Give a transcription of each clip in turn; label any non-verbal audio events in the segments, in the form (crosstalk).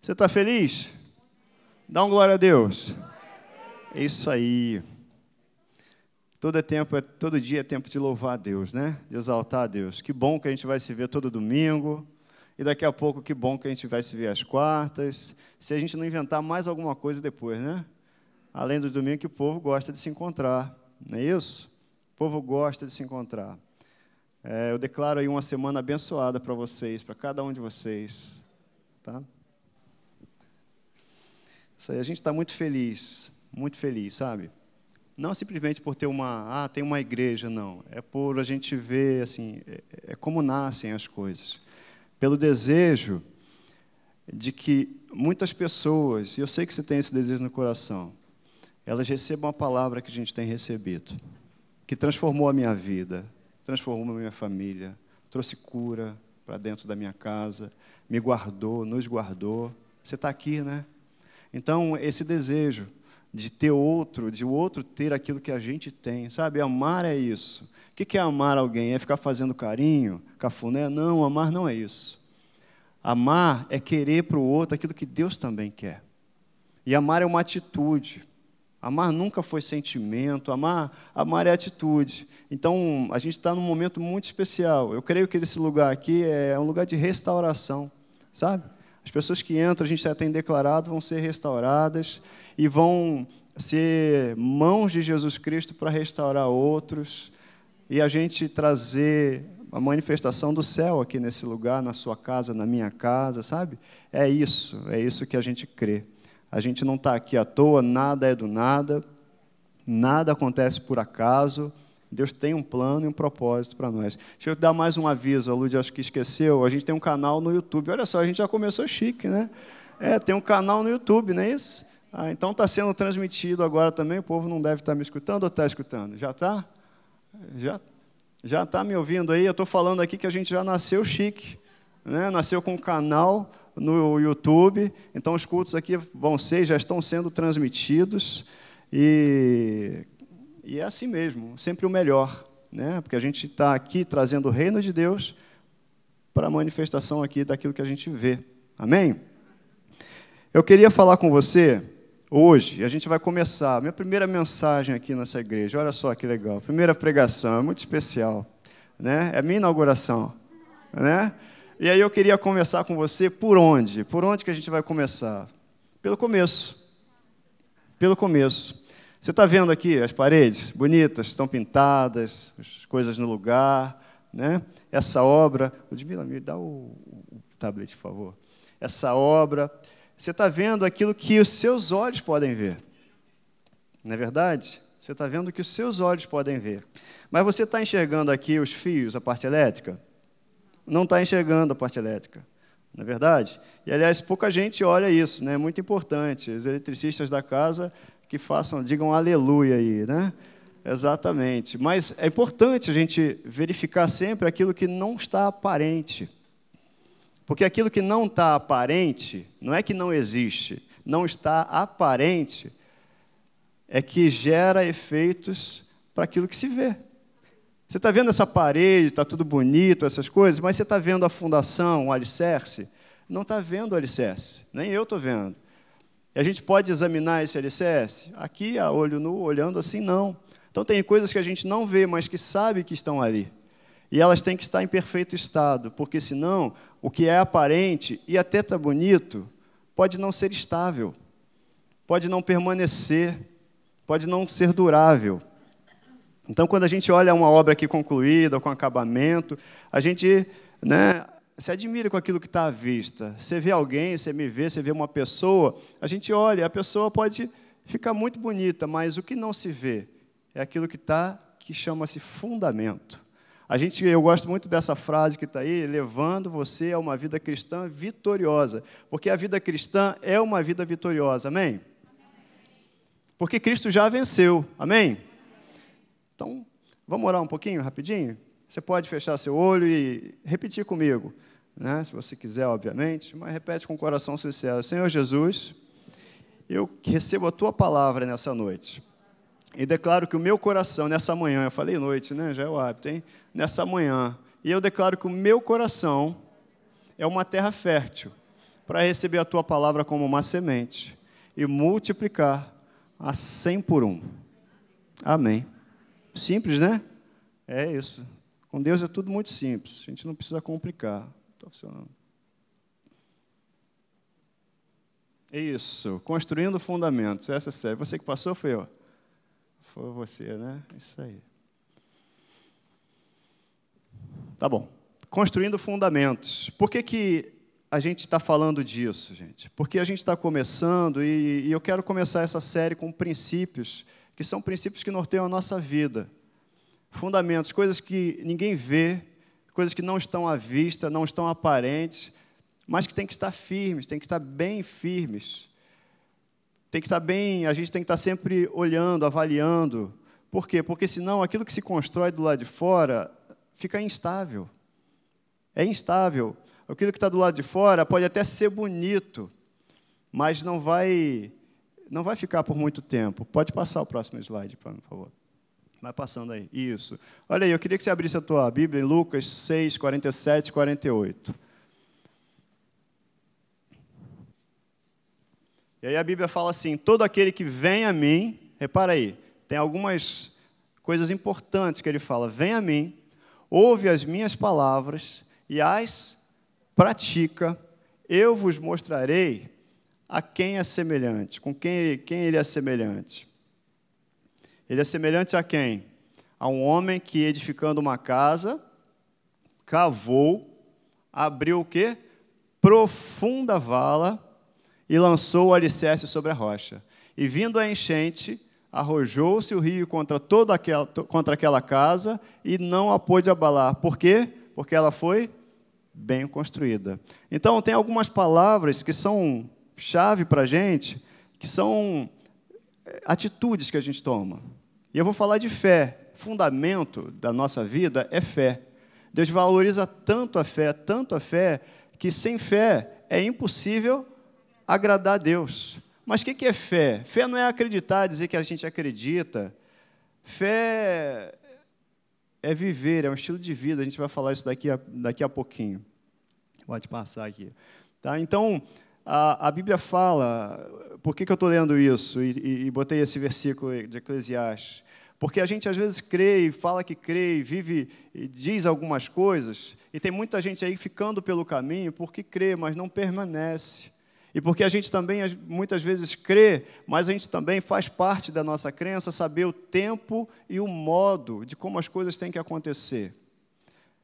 Você está feliz? Dá um glória a Deus. É isso aí. Todo, é tempo, é, todo dia é tempo de louvar a Deus, né? De exaltar a Deus. Que bom que a gente vai se ver todo domingo. E daqui a pouco, que bom que a gente vai se ver às quartas. Se a gente não inventar mais alguma coisa depois, né? Além do domingo, que o povo gosta de se encontrar. Não é isso? O povo gosta de se encontrar. É, eu declaro aí uma semana abençoada para vocês, para cada um de vocês. Tá? Isso aí, a gente está muito feliz, muito feliz, sabe? Não simplesmente por ter uma, ah, tem uma igreja, não. É por a gente ver, assim, é, é como nascem as coisas. Pelo desejo de que muitas pessoas, e eu sei que você tem esse desejo no coração, elas recebam a palavra que a gente tem recebido, que transformou a minha vida, transformou a minha família, trouxe cura para dentro da minha casa, me guardou, nos guardou. Você está aqui, né? Então, esse desejo de ter outro, de o outro ter aquilo que a gente tem, sabe? Amar é isso. O que é amar alguém? É ficar fazendo carinho, cafuné? Não, amar não é isso. Amar é querer para o outro aquilo que Deus também quer. E amar é uma atitude. Amar nunca foi sentimento, amar, amar é atitude. Então, a gente está num momento muito especial. Eu creio que esse lugar aqui é um lugar de restauração, sabe? As pessoas que entram, a gente já tem declarado, vão ser restauradas e vão ser mãos de Jesus Cristo para restaurar outros e a gente trazer a manifestação do céu aqui nesse lugar, na sua casa, na minha casa, sabe? É isso, é isso que a gente crê. A gente não está aqui à toa, nada é do nada, nada acontece por acaso. Deus tem um plano e um propósito para nós. Deixa eu dar mais um aviso, a Lud acho que esqueceu. A gente tem um canal no YouTube. Olha só, a gente já começou chique, né? É, tem um canal no YouTube, não é isso? Ah, então está sendo transmitido agora também. O povo não deve estar tá me escutando ou está escutando? Já está? Já já está me ouvindo aí? Eu estou falando aqui que a gente já nasceu chique, né? nasceu com um canal no YouTube, então os cultos aqui vão ser, já estão sendo transmitidos, e, e é assim mesmo, sempre o melhor, né? porque a gente está aqui trazendo o reino de Deus para a manifestação aqui daquilo que a gente vê. Amém? Eu queria falar com você hoje, a gente vai começar, minha primeira mensagem aqui nessa igreja, olha só que legal, primeira pregação, é muito especial, né? é minha inauguração, né? E aí eu queria começar com você por onde? Por onde que a gente vai começar? Pelo começo. Pelo começo. Você está vendo aqui as paredes bonitas, estão pintadas, as coisas no lugar, né? Essa obra, Ludmila, me dá o, o tablet, por favor. Essa obra, você está vendo aquilo que os seus olhos podem ver. Não é verdade? Você está vendo o que os seus olhos podem ver. Mas você está enxergando aqui os fios, a parte elétrica? não está enxergando a parte elétrica. Não é verdade? E, aliás, pouca gente olha isso, né? é muito importante. Os eletricistas da casa que façam, digam aleluia aí, né? Exatamente. Mas é importante a gente verificar sempre aquilo que não está aparente. Porque aquilo que não está aparente, não é que não existe, não está aparente, é que gera efeitos para aquilo que se vê. Você está vendo essa parede, está tudo bonito, essas coisas, mas você está vendo a fundação, o alicerce? Não está vendo o alicerce, nem eu estou vendo. E a gente pode examinar esse alicerce? Aqui, a olho nu, olhando assim, não. Então, tem coisas que a gente não vê, mas que sabe que estão ali. E elas têm que estar em perfeito estado, porque senão, o que é aparente e até está bonito, pode não ser estável, pode não permanecer, pode não ser durável. Então, quando a gente olha uma obra aqui concluída, com acabamento, a gente né, se admira com aquilo que está à vista. Você vê alguém, você me vê, você vê uma pessoa, a gente olha, a pessoa pode ficar muito bonita, mas o que não se vê é aquilo que está, que chama-se fundamento. A gente, eu gosto muito dessa frase que está aí, levando você a uma vida cristã vitoriosa, porque a vida cristã é uma vida vitoriosa, amém? Porque Cristo já venceu, amém? Então, vamos orar um pouquinho, rapidinho? Você pode fechar seu olho e repetir comigo, né? se você quiser, obviamente, mas repete com o coração sincero: Senhor Jesus, eu recebo a tua palavra nessa noite. E declaro que o meu coração, nessa manhã, eu falei noite, né? Já é o hábito, hein? Nessa manhã. E eu declaro que o meu coração é uma terra fértil para receber a tua palavra como uma semente e multiplicar a cem por um. Amém. Simples, né? É isso. Com Deus é tudo muito simples. A gente não precisa complicar. Funcionando. Isso. Construindo fundamentos. Essa é série. Você que passou foi eu. Foi você, né? Isso aí. Tá bom. Construindo fundamentos. Por que, que a gente está falando disso, gente? Porque a gente está começando e, e eu quero começar essa série com princípios que são princípios que norteiam a nossa vida. Fundamentos, coisas que ninguém vê, coisas que não estão à vista, não estão aparentes, mas que tem que estar firmes, tem que estar bem firmes. Tem que estar bem, a gente tem que estar sempre olhando, avaliando. Por quê? Porque senão aquilo que se constrói do lado de fora fica instável. É instável. Aquilo que está do lado de fora pode até ser bonito, mas não vai, não vai ficar por muito tempo. Pode passar o próximo slide, por favor. Vai passando aí. Isso. Olha aí, eu queria que você abrisse a tua Bíblia em Lucas 6, 47 e 48. E aí a Bíblia fala assim: todo aquele que vem a mim, repara aí, tem algumas coisas importantes que ele fala: vem a mim, ouve as minhas palavras e as pratica, eu vos mostrarei a quem é semelhante, com quem, quem ele é semelhante. Ele é semelhante a quem? A um homem que, edificando uma casa, cavou, abriu o quê? Profunda vala e lançou o alicerce sobre a rocha. E vindo a enchente, arrojou-se o rio contra toda aquela, contra aquela casa e não a pôde abalar. Por quê? Porque ela foi bem construída. Então, tem algumas palavras que são chave para a gente, que são eh, atitudes que a gente toma. E eu vou falar de fé. Fundamento da nossa vida é fé. Deus valoriza tanto a fé, tanto a fé, que sem fé é impossível agradar a Deus. Mas o que é fé? Fé não é acreditar, dizer que a gente acredita. Fé é viver, é um estilo de vida. A gente vai falar isso daqui a, daqui a pouquinho. Pode passar aqui. Tá? Então, a, a Bíblia fala, por que, que eu estou lendo isso e, e, e, botei esse versículo de Eclesiastes? Porque a gente às vezes crê e fala que crê e vive e diz algumas coisas, e tem muita gente aí ficando pelo caminho porque crê, mas não permanece. E porque a gente também muitas vezes crê, mas a gente também faz parte da nossa crença saber o tempo e o modo de como as coisas têm que acontecer.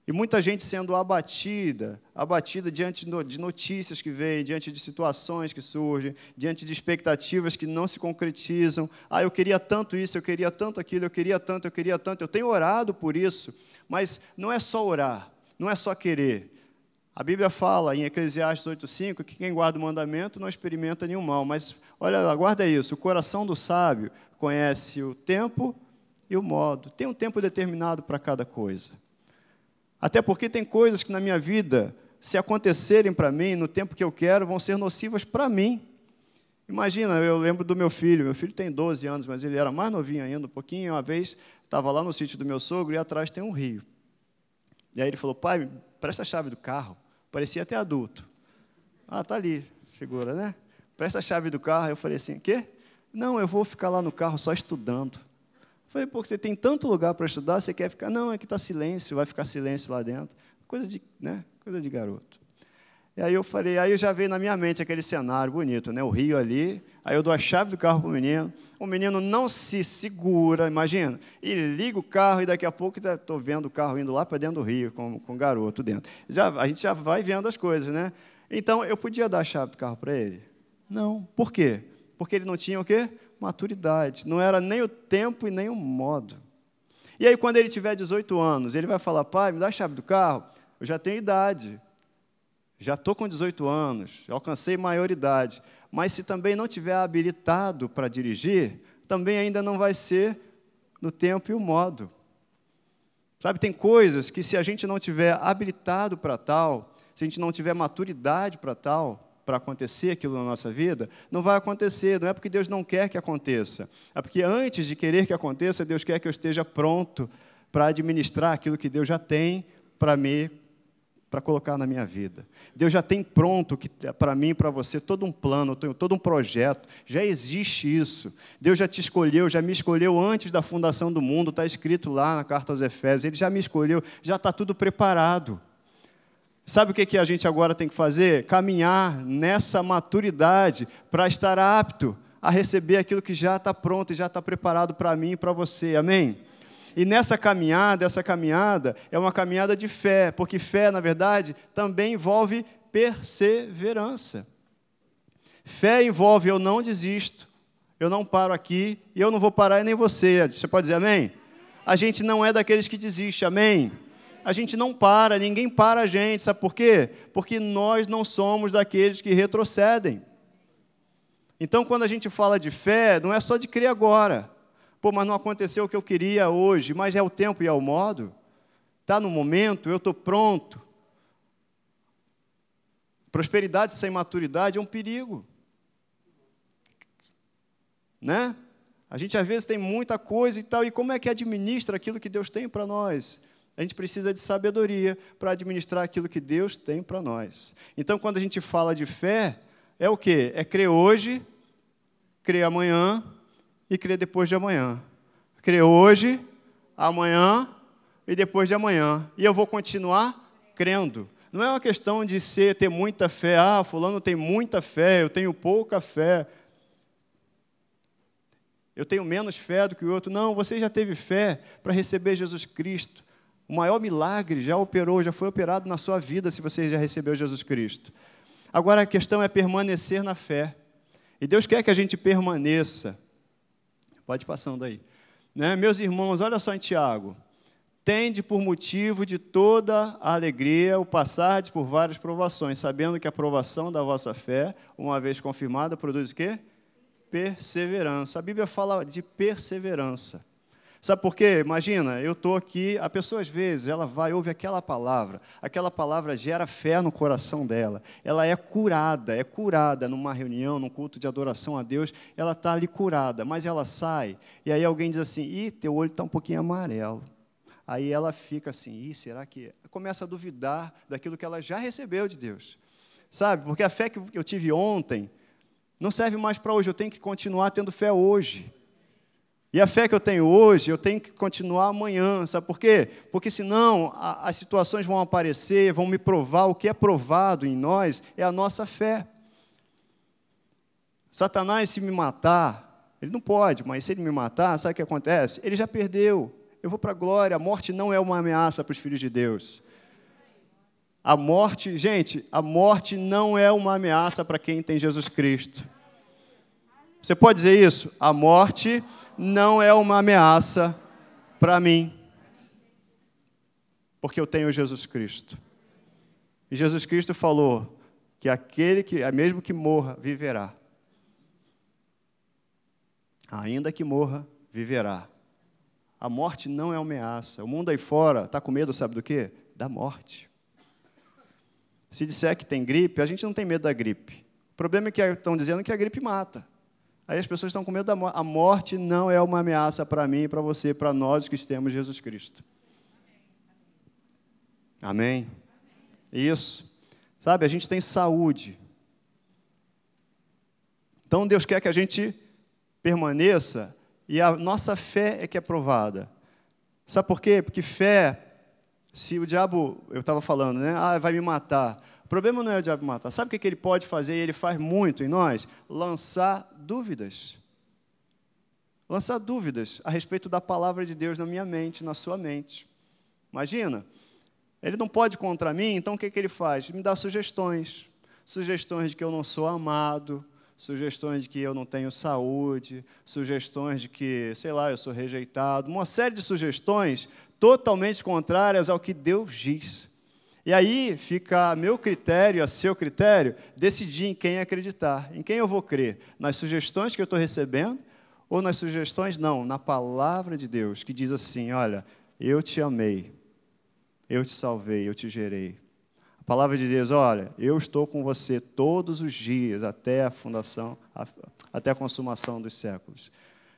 E muita gente sendo abatida, abatida diante de notícias que vêm, diante de situações que surgem, diante de expectativas que não se concretizam. Ah, eu queria tanto isso, eu queria tanto aquilo, eu queria tanto, eu queria tanto. Eu tenho orado por isso, mas não é só orar, não é só querer. A Bíblia fala em Eclesiastes 8,5 que quem guarda o mandamento não experimenta nenhum mal. Mas olha, guarda isso: o coração do sábio conhece o tempo e o modo. Tem um tempo determinado para cada coisa. Até porque tem coisas que na minha vida, se acontecerem para mim no tempo que eu quero, vão ser nocivas para mim. Imagina, eu lembro do meu filho, meu filho tem 12 anos, mas ele era mais novinho ainda, um pouquinho. Uma vez estava lá no sítio do meu sogro e atrás tem um rio. E aí ele falou: pai, presta a chave do carro. Parecia até adulto. Ah, tá ali, figura, né? Presta a chave do carro. Eu falei assim: quê? Não, eu vou ficar lá no carro só estudando. Falei, pô, você tem tanto lugar para estudar, você quer ficar? Não, é que está silêncio, vai ficar silêncio lá dentro. Coisa de, né? Coisa de garoto. E aí eu falei, aí eu já veio na minha mente aquele cenário bonito, né? O rio ali, aí eu dou a chave do carro para o menino, o menino não se segura, imagina, e liga o carro e daqui a pouco estou vendo o carro indo lá para dentro do rio, com, com o garoto dentro. Já, a gente já vai vendo as coisas, né? Então, eu podia dar a chave do carro para ele? Não. Por quê? Porque ele não tinha o quê? Maturidade. Não era nem o tempo e nem o modo. E aí, quando ele tiver 18 anos, ele vai falar: pai, me dá a chave do carro. Eu já tenho idade. Já estou com 18 anos, alcancei maioridade. Mas se também não tiver habilitado para dirigir, também ainda não vai ser no tempo e o modo. Sabe, tem coisas que se a gente não tiver habilitado para tal, se a gente não tiver maturidade para tal, para acontecer aquilo na nossa vida, não vai acontecer. Não é porque Deus não quer que aconteça. É porque antes de querer que aconteça, Deus quer que eu esteja pronto para administrar aquilo que Deus já tem para me para colocar na minha vida. Deus já tem pronto para mim para você todo um plano, todo um projeto. Já existe isso. Deus já te escolheu, já me escolheu antes da fundação do mundo. Está escrito lá na carta aos Efésios. Ele já me escolheu, já está tudo preparado. Sabe o que, que a gente agora tem que fazer? Caminhar nessa maturidade para estar apto a receber aquilo que já está pronto e já está preparado para mim e para você. Amém? E nessa caminhada, essa caminhada é uma caminhada de fé, porque fé, na verdade, também envolve perseverança. Fé envolve eu não desisto, eu não paro aqui e eu não vou parar e nem você. Você pode dizer amém? A gente não é daqueles que desiste, amém? A gente não para, ninguém para a gente, sabe por quê? Porque nós não somos daqueles que retrocedem. Então, quando a gente fala de fé, não é só de crer agora. Pô, mas não aconteceu o que eu queria hoje, mas é o tempo e é o modo? Está no momento, eu estou pronto. Prosperidade sem maturidade é um perigo. Né? A gente às vezes tem muita coisa e tal, e como é que administra aquilo que Deus tem para nós? A gente precisa de sabedoria para administrar aquilo que Deus tem para nós. Então, quando a gente fala de fé, é o quê? É crer hoje, crer amanhã e crer depois de amanhã. Crer hoje, amanhã e depois de amanhã. E eu vou continuar crendo. Não é uma questão de ser, ter muita fé. Ah, fulano tem muita fé, eu tenho pouca fé. Eu tenho menos fé do que o outro. Não, você já teve fé para receber Jesus Cristo. O maior milagre já operou, já foi operado na sua vida se você já recebeu Jesus Cristo. Agora a questão é permanecer na fé. E Deus quer que a gente permaneça. Pode passando aí. Né? Meus irmãos, olha só em Tiago. Tende por motivo de toda a alegria o passar por várias provações, sabendo que a provação da vossa fé, uma vez confirmada, produz o quê? Perseverança. A Bíblia fala de perseverança. Sabe por quê? Imagina, eu estou aqui, a pessoa às vezes, ela vai, ouve aquela palavra, aquela palavra gera fé no coração dela, ela é curada, é curada numa reunião, num culto de adoração a Deus, ela está ali curada, mas ela sai, e aí alguém diz assim, ih, teu olho está um pouquinho amarelo. Aí ela fica assim, ih, será que... Começa a duvidar daquilo que ela já recebeu de Deus. Sabe, porque a fé que eu tive ontem não serve mais para hoje, eu tenho que continuar tendo fé hoje. E a fé que eu tenho hoje, eu tenho que continuar amanhã, sabe por quê? Porque senão a, as situações vão aparecer, vão me provar, o que é provado em nós é a nossa fé. Satanás, se me matar, ele não pode, mas se ele me matar, sabe o que acontece? Ele já perdeu. Eu vou para a glória, a morte não é uma ameaça para os filhos de Deus. A morte, gente, a morte não é uma ameaça para quem tem Jesus Cristo. Você pode dizer isso? A morte não é uma ameaça para mim, porque eu tenho Jesus Cristo. E Jesus Cristo falou que aquele que, mesmo que morra, viverá. Ainda que morra, viverá. A morte não é uma ameaça. O mundo aí fora está com medo, sabe do quê? Da morte. Se disser que tem gripe, a gente não tem medo da gripe. O problema é que estão dizendo que a gripe mata. Aí as pessoas estão com medo da morte. A morte não é uma ameaça para mim, para você, para nós que temos Jesus Cristo. Amém? Isso. Sabe, a gente tem saúde. Então Deus quer que a gente permaneça e a nossa fé é que é provada. Sabe por quê? Porque fé, se o diabo, eu estava falando, né? Ah, vai me matar. O problema não é o diabo matar. Sabe o que ele pode fazer? E ele faz muito em nós? Lançar dúvidas. Lançar dúvidas a respeito da palavra de Deus na minha mente, na sua mente. Imagina, ele não pode contra mim, então o que, que ele faz? Me dá sugestões. Sugestões de que eu não sou amado, sugestões de que eu não tenho saúde, sugestões de que, sei lá, eu sou rejeitado, uma série de sugestões totalmente contrárias ao que Deus diz. E aí fica a meu critério, a seu critério, decidir em quem acreditar, em quem eu vou crer, nas sugestões que eu estou recebendo ou nas sugestões, não, na palavra de Deus, que diz assim: olha, eu te amei, eu te salvei, eu te gerei. A palavra de Deus, olha, eu estou com você todos os dias, até a fundação, até a consumação dos séculos.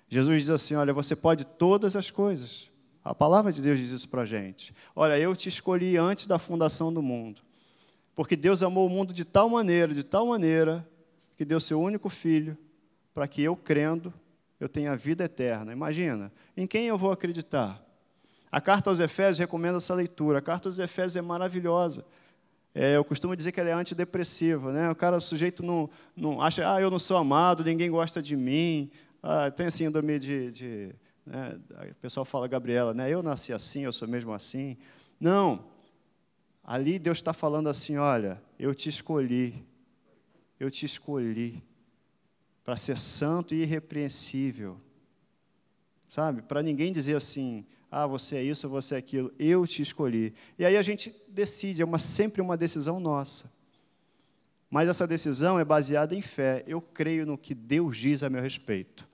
Jesus diz assim: olha, você pode todas as coisas. A palavra de Deus diz isso para a gente. Olha, eu te escolhi antes da fundação do mundo. Porque Deus amou o mundo de tal maneira, de tal maneira, que deu seu único filho, para que eu crendo, eu tenha vida eterna. Imagina, em quem eu vou acreditar? A carta aos Efésios recomenda essa leitura. A carta aos Efésios é maravilhosa. É, eu costumo dizer que ela é antidepressiva. Né? O cara, o sujeito não, não acha, ah, eu não sou amado, ninguém gosta de mim. Ah, tem síndrome de. de né? O pessoal fala, Gabriela, né? eu nasci assim, eu sou mesmo assim. Não. Ali Deus está falando assim: olha, eu te escolhi. Eu te escolhi para ser santo e irrepreensível. Sabe? Para ninguém dizer assim, ah, você é isso, você é aquilo. Eu te escolhi. E aí a gente decide, é uma, sempre uma decisão nossa. Mas essa decisão é baseada em fé. Eu creio no que Deus diz a meu respeito.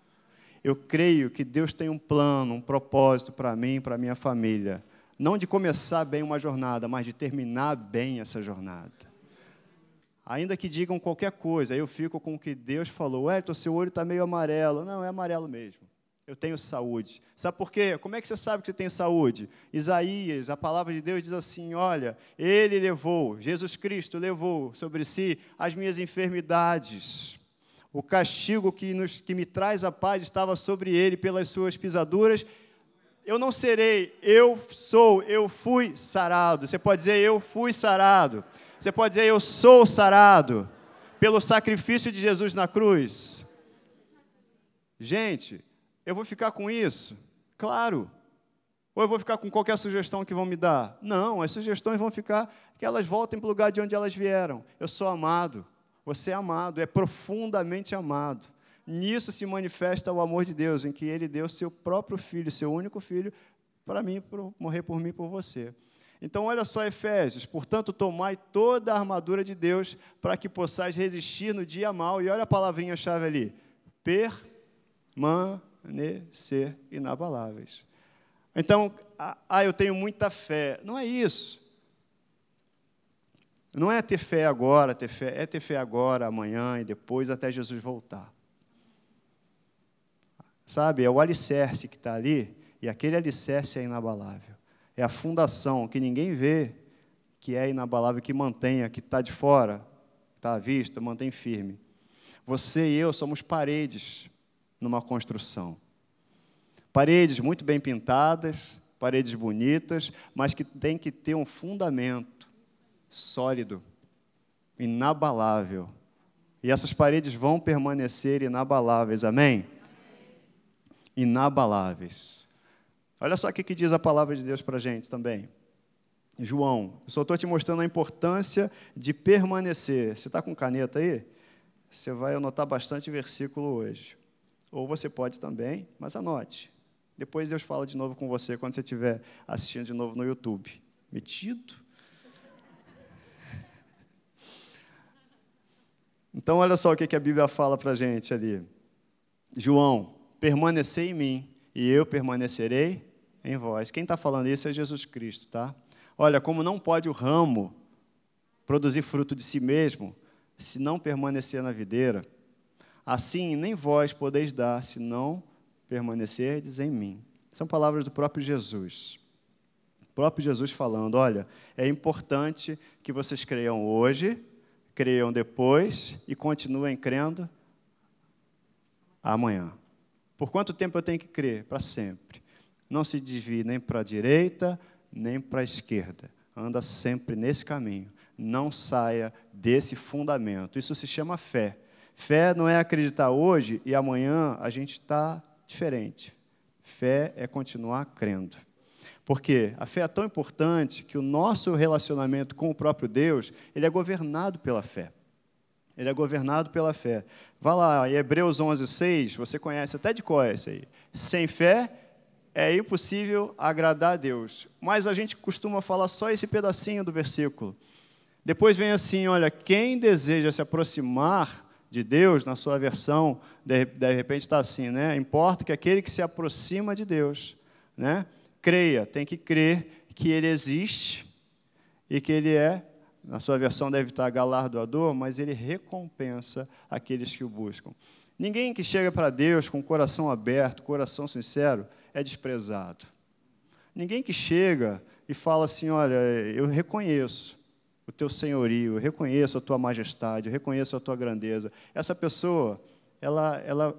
Eu creio que Deus tem um plano, um propósito para mim, para minha família. Não de começar bem uma jornada, mas de terminar bem essa jornada. Ainda que digam qualquer coisa, eu fico com o que Deus falou. Ué, seu olho está meio amarelo. Não, é amarelo mesmo. Eu tenho saúde. Sabe por quê? Como é que você sabe que você tem saúde? Isaías, a palavra de Deus diz assim: olha, Ele levou, Jesus Cristo levou sobre si as minhas enfermidades. O castigo que, nos, que me traz a paz estava sobre ele pelas suas pisaduras. Eu não serei, eu sou, eu fui sarado. Você pode dizer, eu fui sarado. Você pode dizer, eu sou sarado pelo sacrifício de Jesus na cruz. Gente, eu vou ficar com isso? Claro. Ou eu vou ficar com qualquer sugestão que vão me dar? Não, as sugestões vão ficar que elas voltem para o lugar de onde elas vieram. Eu sou amado. Você é amado, é profundamente amado. Nisso se manifesta o amor de Deus, em que Ele deu seu próprio filho, seu único filho, para mim, para morrer por mim, por você. Então, olha só, Efésios. Portanto, tomai toda a armadura de Deus para que possais resistir no dia mal. E olha a palavrinha-chave ali: permanecer inabaláveis. Então, ah, eu tenho muita fé. Não é isso. Não é ter fé agora, ter fé, é ter fé agora, amanhã e depois até Jesus voltar. Sabe, é o alicerce que está ali, e aquele alicerce é inabalável. É a fundação que ninguém vê, que é inabalável, que mantenha, que está de fora, está à vista, mantém firme. Você e eu somos paredes numa construção. Paredes muito bem pintadas, paredes bonitas, mas que tem que ter um fundamento sólido, inabalável. E essas paredes vão permanecer inabaláveis, amém? Inabaláveis. Olha só o que diz a palavra de Deus para a gente também. João, eu só estou te mostrando a importância de permanecer. Você está com caneta aí? Você vai anotar bastante versículo hoje. Ou você pode também, mas anote. Depois Deus fala de novo com você quando você estiver assistindo de novo no YouTube. Metido? Então, olha só o que a Bíblia fala para a gente ali. João, permanecei em mim e eu permanecerei em vós. Quem está falando isso é Jesus Cristo, tá? Olha, como não pode o ramo produzir fruto de si mesmo se não permanecer na videira, Assim, nem vós podeis dar, se não permanecerdes em mim. São palavras do próprio Jesus. O próprio Jesus falando: olha, é importante que vocês creiam hoje, creiam depois e continuem crendo amanhã. Por quanto tempo eu tenho que crer? Para sempre. Não se desvie nem para a direita, nem para a esquerda. Anda sempre nesse caminho. Não saia desse fundamento. Isso se chama fé. Fé não é acreditar hoje e amanhã a gente está diferente. Fé é continuar crendo. Porque a fé é tão importante que o nosso relacionamento com o próprio Deus, ele é governado pela fé. Ele é governado pela fé. Vá lá, em Hebreus 11, 6, você conhece até de é esse aí. Sem fé é impossível agradar a Deus. Mas a gente costuma falar só esse pedacinho do versículo. Depois vem assim, olha, quem deseja se aproximar de Deus, na sua versão, de, de repente está assim, né? Importa que aquele que se aproxima de Deus, né? Creia, tem que crer que Ele existe e que Ele é, na sua versão deve estar galardoador, mas Ele recompensa aqueles que o buscam. Ninguém que chega para Deus com o coração aberto, coração sincero, é desprezado. Ninguém que chega e fala assim: olha, eu reconheço o teu senhorio, eu reconheço a tua majestade, eu reconheço a tua grandeza. Essa pessoa, ela, ela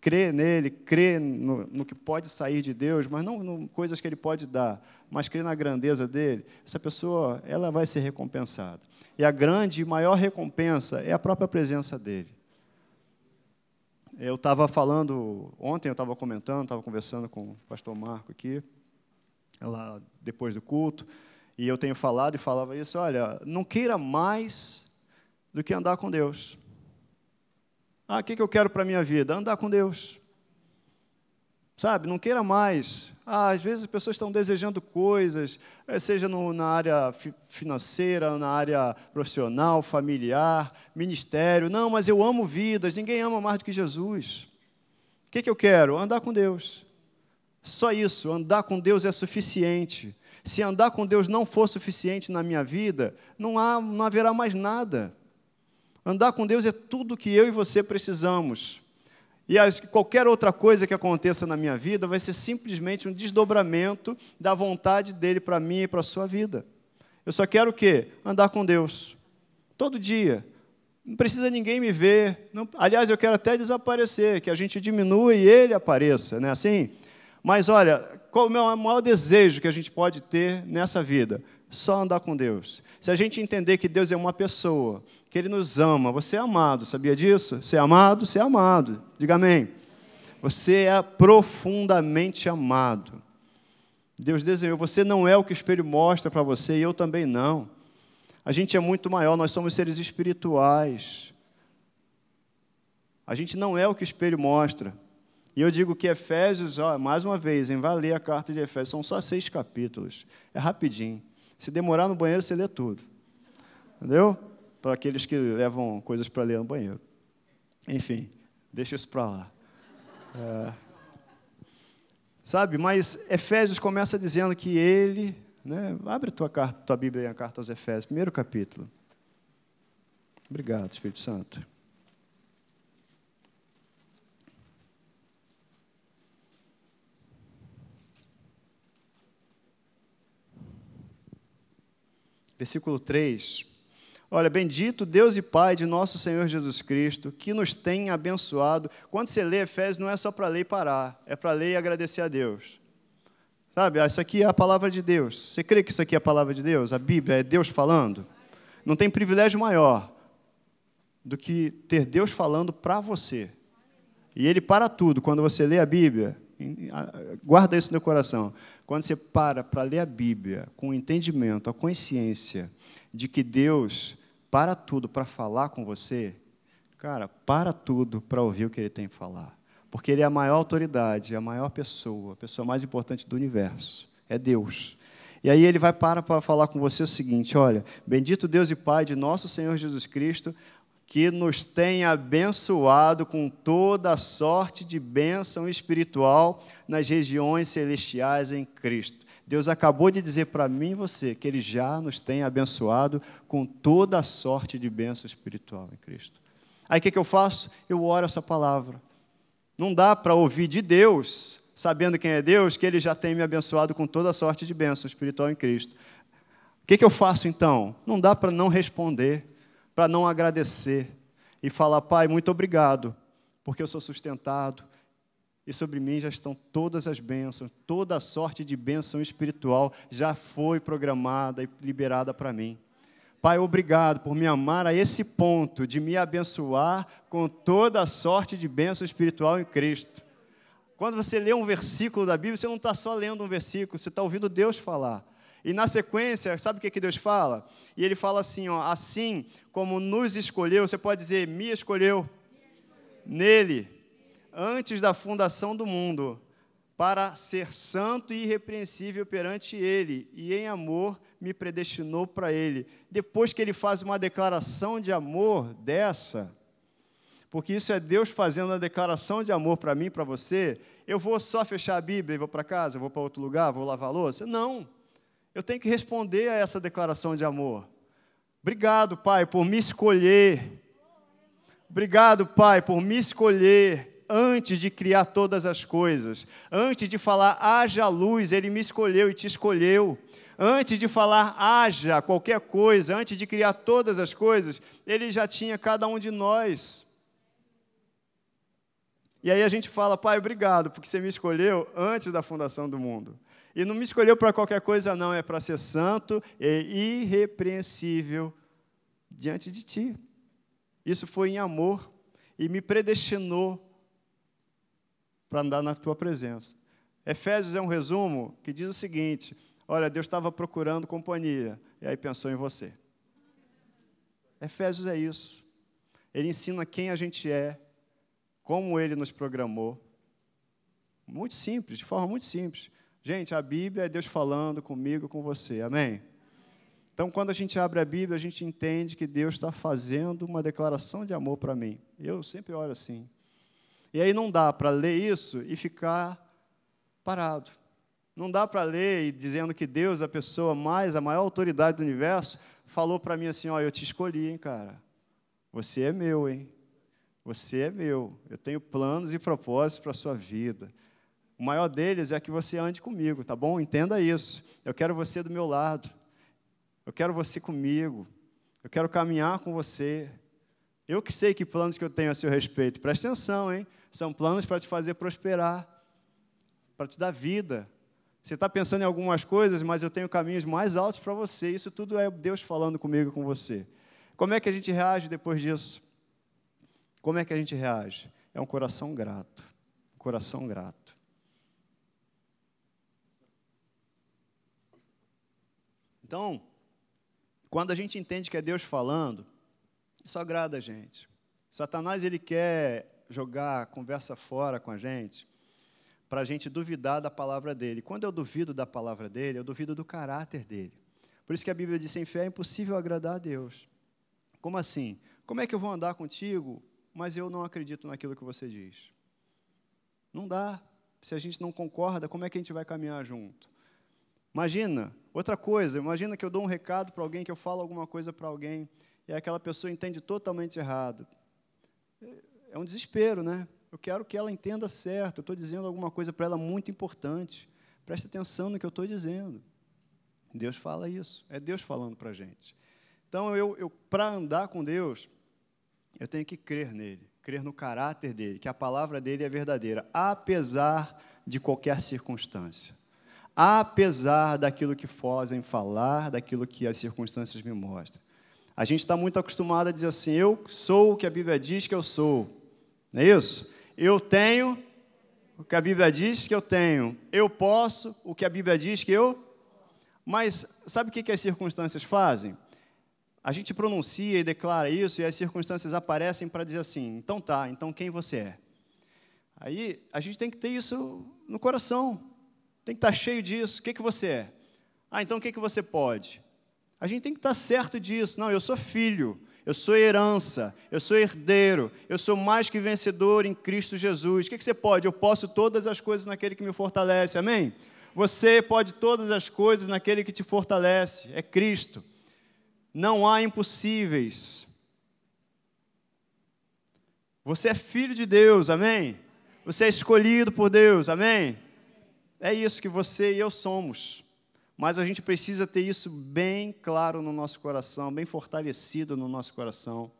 crê nele, crê no, no que pode sair de Deus, mas não em coisas que ele pode dar, mas crê na grandeza dele. Essa pessoa, ela vai ser recompensada. E a grande e maior recompensa é a própria presença dele. Eu estava falando, ontem eu estava comentando, estava conversando com o pastor Marco aqui, lá depois do culto, e eu tenho falado e falava isso, olha, não queira mais do que andar com Deus. Ah, o que eu quero para a minha vida? Andar com Deus. Sabe, não queira mais. Ah, às vezes as pessoas estão desejando coisas, eh, seja no, na área financeira, na área profissional, familiar, ministério. Não, mas eu amo vidas, ninguém ama mais do que Jesus. O que, que eu quero? Andar com Deus. Só isso, andar com Deus é suficiente. Se andar com Deus não for suficiente na minha vida, não, há, não haverá mais nada. Andar com Deus é tudo que eu e você precisamos. E qualquer outra coisa que aconteça na minha vida vai ser simplesmente um desdobramento da vontade dele para mim e para a sua vida. Eu só quero o quê? Andar com Deus. Todo dia. Não precisa ninguém me ver. Não, aliás, eu quero até desaparecer, que a gente diminua e ele apareça, não é assim? Mas olha, qual é o maior desejo que a gente pode ter nessa vida? Só andar com Deus. Se a gente entender que Deus é uma pessoa, que Ele nos ama, você é amado, sabia disso? Você é amado, você é amado. Diga amém. Você é profundamente amado. Deus desenhou. Você não é o que o espelho mostra para você e eu também não. A gente é muito maior, nós somos seres espirituais. A gente não é o que o espelho mostra. E eu digo que Efésios, ó, mais uma vez, em valer a carta de Efésios, são só seis capítulos. É rapidinho. Se demorar no banheiro, você lê tudo. Entendeu? Para aqueles que levam coisas para ler no banheiro. Enfim, deixa isso para lá. É... Sabe, mas Efésios começa dizendo que ele. Né, abre tua, carta, tua Bíblia aí, a carta aos Efésios, primeiro capítulo. Obrigado, Espírito Santo. Versículo 3. Olha, bendito Deus e Pai de nosso Senhor Jesus Cristo, que nos tem abençoado. Quando você lê Efésios, não é só para ler e parar, é para ler e agradecer a Deus. Sabe, ah, isso aqui é a palavra de Deus. Você crê que isso aqui é a palavra de Deus? A Bíblia é Deus falando? Não tem privilégio maior do que ter Deus falando para você. E Ele para tudo. Quando você lê a Bíblia, guarda isso no coração. Quando você para para ler a Bíblia com o entendimento, a consciência de que Deus para tudo para falar com você, cara, para tudo para ouvir o que Ele tem que falar. Porque Ele é a maior autoridade, a maior pessoa, a pessoa mais importante do universo. É Deus. E aí ele vai para para falar com você o seguinte: olha, bendito Deus e Pai de nosso Senhor Jesus Cristo, que nos tem abençoado com toda sorte de bênção espiritual nas regiões celestiais em Cristo. Deus acabou de dizer para mim e você que Ele já nos tem abençoado com toda sorte de bênção espiritual em Cristo. Aí o que, que eu faço? Eu oro essa palavra. Não dá para ouvir de Deus, sabendo quem é Deus, que Ele já tem me abençoado com toda sorte de bênção espiritual em Cristo. O que, que eu faço então? Não dá para não responder para não agradecer e falar, Pai, muito obrigado, porque eu sou sustentado e sobre mim já estão todas as bênçãos, toda a sorte de bênção espiritual já foi programada e liberada para mim. Pai, obrigado por me amar a esse ponto de me abençoar com toda a sorte de bênção espiritual em Cristo. Quando você lê um versículo da Bíblia, você não está só lendo um versículo, você está ouvindo Deus falar. E na sequência, sabe o que, que Deus fala? E ele fala assim: ó, assim como nos escolheu, você pode dizer, me escolheu, nele, antes da fundação do mundo, para ser santo e irrepreensível perante ele, e em amor me predestinou para ele. Depois que ele faz uma declaração de amor dessa, porque isso é Deus fazendo a declaração de amor para mim, para você, eu vou só fechar a Bíblia e vou para casa, vou para outro lugar, vou lavar louça? Não. Eu tenho que responder a essa declaração de amor. Obrigado, Pai, por me escolher. Obrigado, Pai, por me escolher antes de criar todas as coisas. Antes de falar, haja luz, Ele me escolheu e te escolheu. Antes de falar haja qualquer coisa, antes de criar todas as coisas, ele já tinha cada um de nós. E aí a gente fala, Pai, obrigado, porque você me escolheu antes da fundação do mundo. E não me escolheu para qualquer coisa, não, é para ser santo e irrepreensível diante de Ti. Isso foi em amor e me predestinou para andar na Tua presença. Efésios é um resumo que diz o seguinte: olha, Deus estava procurando companhia, e aí pensou em você. Efésios é isso. Ele ensina quem a gente é, como ele nos programou. Muito simples, de forma muito simples. Gente, a Bíblia é Deus falando comigo, com você. Amém? Então, quando a gente abre a Bíblia, a gente entende que Deus está fazendo uma declaração de amor para mim. Eu sempre olho assim. E aí não dá para ler isso e ficar parado. Não dá para ler e dizendo que Deus, a pessoa mais, a maior autoridade do universo, falou para mim assim: Ó, eu te escolhi, hein, cara. Você é meu, hein? Você é meu. Eu tenho planos e propósitos para a sua vida. O maior deles é que você ande comigo, tá bom? Entenda isso. Eu quero você do meu lado. Eu quero você comigo. Eu quero caminhar com você. Eu que sei que planos que eu tenho a seu respeito. Preste atenção, hein? São planos para te fazer prosperar, para te dar vida. Você está pensando em algumas coisas, mas eu tenho caminhos mais altos para você. Isso tudo é Deus falando comigo e com você. Como é que a gente reage depois disso? Como é que a gente reage? É um coração grato. Um coração grato. Então, quando a gente entende que é Deus falando, isso agrada a gente. Satanás ele quer jogar conversa fora com a gente, para a gente duvidar da palavra dele. Quando eu duvido da palavra dele, eu duvido do caráter dele. Por isso que a Bíblia diz: sem fé é impossível agradar a Deus. Como assim? Como é que eu vou andar contigo mas eu não acredito naquilo que você diz. Não dá. Se a gente não concorda, como é que a gente vai caminhar junto? Imagina, outra coisa, imagina que eu dou um recado para alguém, que eu falo alguma coisa para alguém, e aquela pessoa entende totalmente errado. É um desespero, né? Eu quero que ela entenda certo, eu estou dizendo alguma coisa para ela muito importante. Preste atenção no que eu estou dizendo. Deus fala isso, é Deus falando para a gente. Então, eu, eu para andar com Deus, eu tenho que crer nele, crer no caráter dele, que a palavra dele é verdadeira, apesar de qualquer circunstância. Apesar daquilo que fazem falar, daquilo que as circunstâncias me mostram. A gente está muito acostumado a dizer assim: eu sou o que a Bíblia diz que eu sou. Não é isso? Eu tenho o que a Bíblia diz que eu tenho. Eu posso o que a Bíblia diz que eu. Mas sabe o que as circunstâncias fazem? A gente pronuncia e declara isso e as circunstâncias aparecem para dizer assim: então tá, então quem você é? Aí a gente tem que ter isso no coração, tem que estar tá cheio disso. O que, que você é? Ah, então o que, que você pode? A gente tem que estar tá certo disso. Não, eu sou filho, eu sou herança, eu sou herdeiro, eu sou mais que vencedor em Cristo Jesus. O que, que você pode? Eu posso todas as coisas naquele que me fortalece, amém? Você pode todas as coisas naquele que te fortalece, é Cristo. Não há impossíveis. Você é filho de Deus, amém? Você é escolhido por Deus, amém? É isso que você e eu somos. Mas a gente precisa ter isso bem claro no nosso coração, bem fortalecido no nosso coração.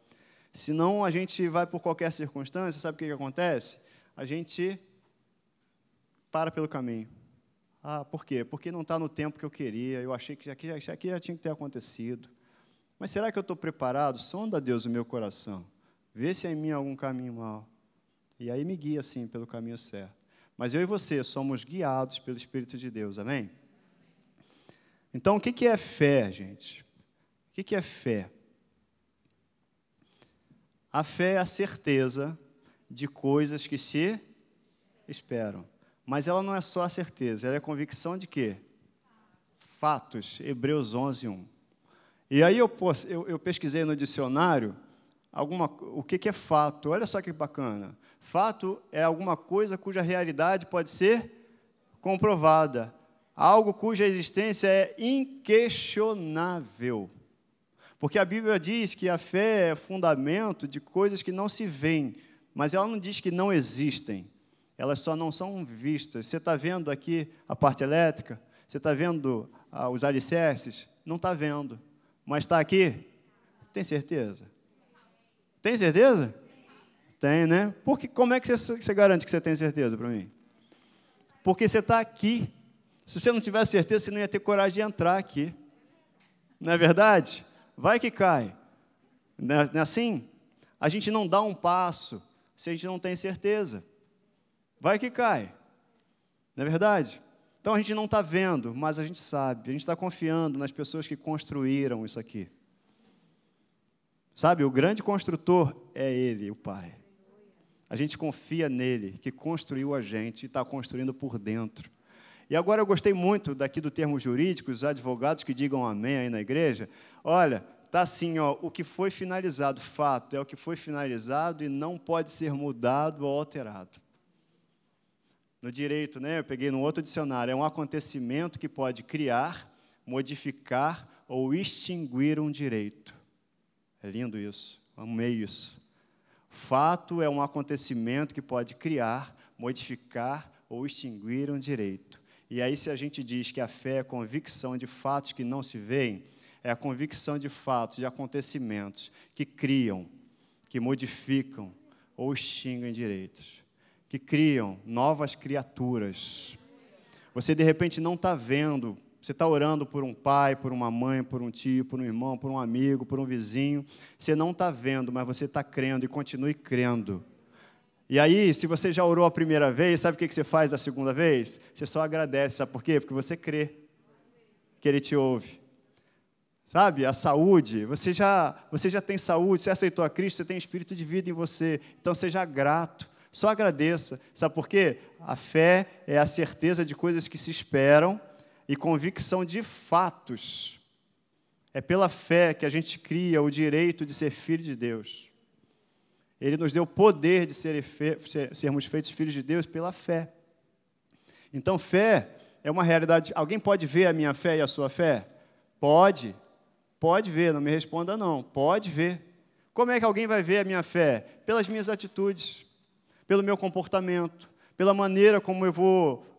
Senão a gente vai por qualquer circunstância, sabe o que, que acontece? A gente para pelo caminho. Ah, por quê? Porque não está no tempo que eu queria, eu achei que aqui, aqui já tinha que ter acontecido. Mas será que eu estou preparado? Sonda, Deus, o meu coração. Vê se há em mim algum caminho mal. E aí me guia, assim, pelo caminho certo. Mas eu e você somos guiados pelo Espírito de Deus, amém? Então, o que é fé, gente? O que é fé? A fé é a certeza de coisas que se esperam. Mas ela não é só a certeza, ela é a convicção de quê? Fatos. Hebreus 11, 1. E aí eu, eu, eu pesquisei no dicionário alguma, o que, que é fato. Olha só que bacana. Fato é alguma coisa cuja realidade pode ser comprovada. Algo cuja existência é inquestionável. Porque a Bíblia diz que a fé é fundamento de coisas que não se veem, mas ela não diz que não existem, elas só não são vistas. Você está vendo aqui a parte elétrica? Você está vendo os alicerces, não está vendo. Mas está aqui? Tem certeza? Tem certeza? Tem, né? Porque como é que você, você garante que você tem certeza para mim? Porque você está aqui. Se você não tivesse certeza, você não ia ter coragem de entrar aqui. Não é verdade? Vai que cai. É, não é assim? A gente não dá um passo se a gente não tem certeza. Vai que cai. Não é verdade? Então a gente não está vendo, mas a gente sabe. A gente está confiando nas pessoas que construíram isso aqui. Sabe, o grande construtor é Ele, o Pai. A gente confia nele, que construiu a gente e está construindo por dentro. E agora eu gostei muito daqui do termo jurídico, os advogados que digam amém aí na igreja. Olha, tá assim, ó, o que foi finalizado, fato, é o que foi finalizado e não pode ser mudado ou alterado. No direito, né, eu peguei no outro dicionário, é um acontecimento que pode criar, modificar ou extinguir um direito. É lindo isso, amei isso. Fato é um acontecimento que pode criar, modificar ou extinguir um direito. E aí, se a gente diz que a fé é a convicção de fatos que não se veem, é a convicção de fatos, de acontecimentos que criam, que modificam ou extinguem direitos, que criam novas criaturas. Você, de repente, não está vendo você está orando por um pai, por uma mãe, por um tio, por um irmão, por um amigo, por um vizinho. Você não está vendo, mas você está crendo e continue crendo. E aí, se você já orou a primeira vez, sabe o que você faz a segunda vez? Você só agradece, sabe por quê? Porque você crê que Ele te ouve. Sabe, a saúde, você já, você já tem saúde, você aceitou a Cristo, você tem espírito de vida em você. Então seja grato, só agradeça. Sabe por quê? A fé é a certeza de coisas que se esperam e convicção de fatos. É pela fé que a gente cria o direito de ser filho de Deus. Ele nos deu o poder de ser, sermos feitos filhos de Deus pela fé. Então, fé é uma realidade. Alguém pode ver a minha fé e a sua fé? Pode. Pode ver, não me responda não. Pode ver. Como é que alguém vai ver a minha fé? Pelas minhas atitudes, pelo meu comportamento, pela maneira como eu vou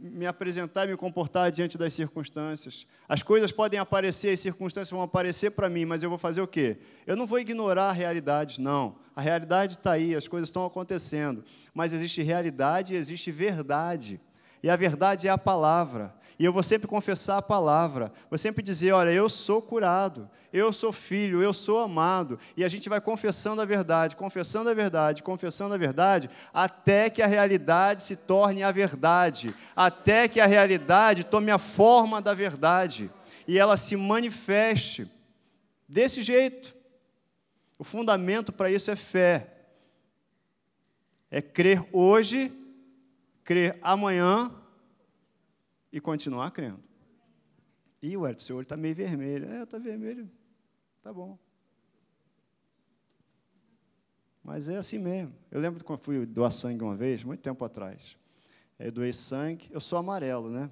me apresentar e me comportar diante das circunstâncias. As coisas podem aparecer, as circunstâncias vão aparecer para mim, mas eu vou fazer o quê? Eu não vou ignorar a realidade, não. A realidade está aí, as coisas estão acontecendo. Mas existe realidade e existe verdade. E a verdade é a palavra. E eu vou sempre confessar a palavra. Vou sempre dizer: olha, eu sou curado, eu sou filho, eu sou amado. E a gente vai confessando a verdade, confessando a verdade, confessando a verdade, até que a realidade se torne a verdade, até que a realidade tome a forma da verdade e ela se manifeste desse jeito. O fundamento para isso é fé. É crer hoje, crer amanhã e continuar crendo. E o seu olho está meio vermelho. É, está vermelho. Tá bom. Mas é assim mesmo. Eu lembro quando fui doar sangue uma vez, muito tempo atrás. Eu doei sangue, eu sou amarelo, né?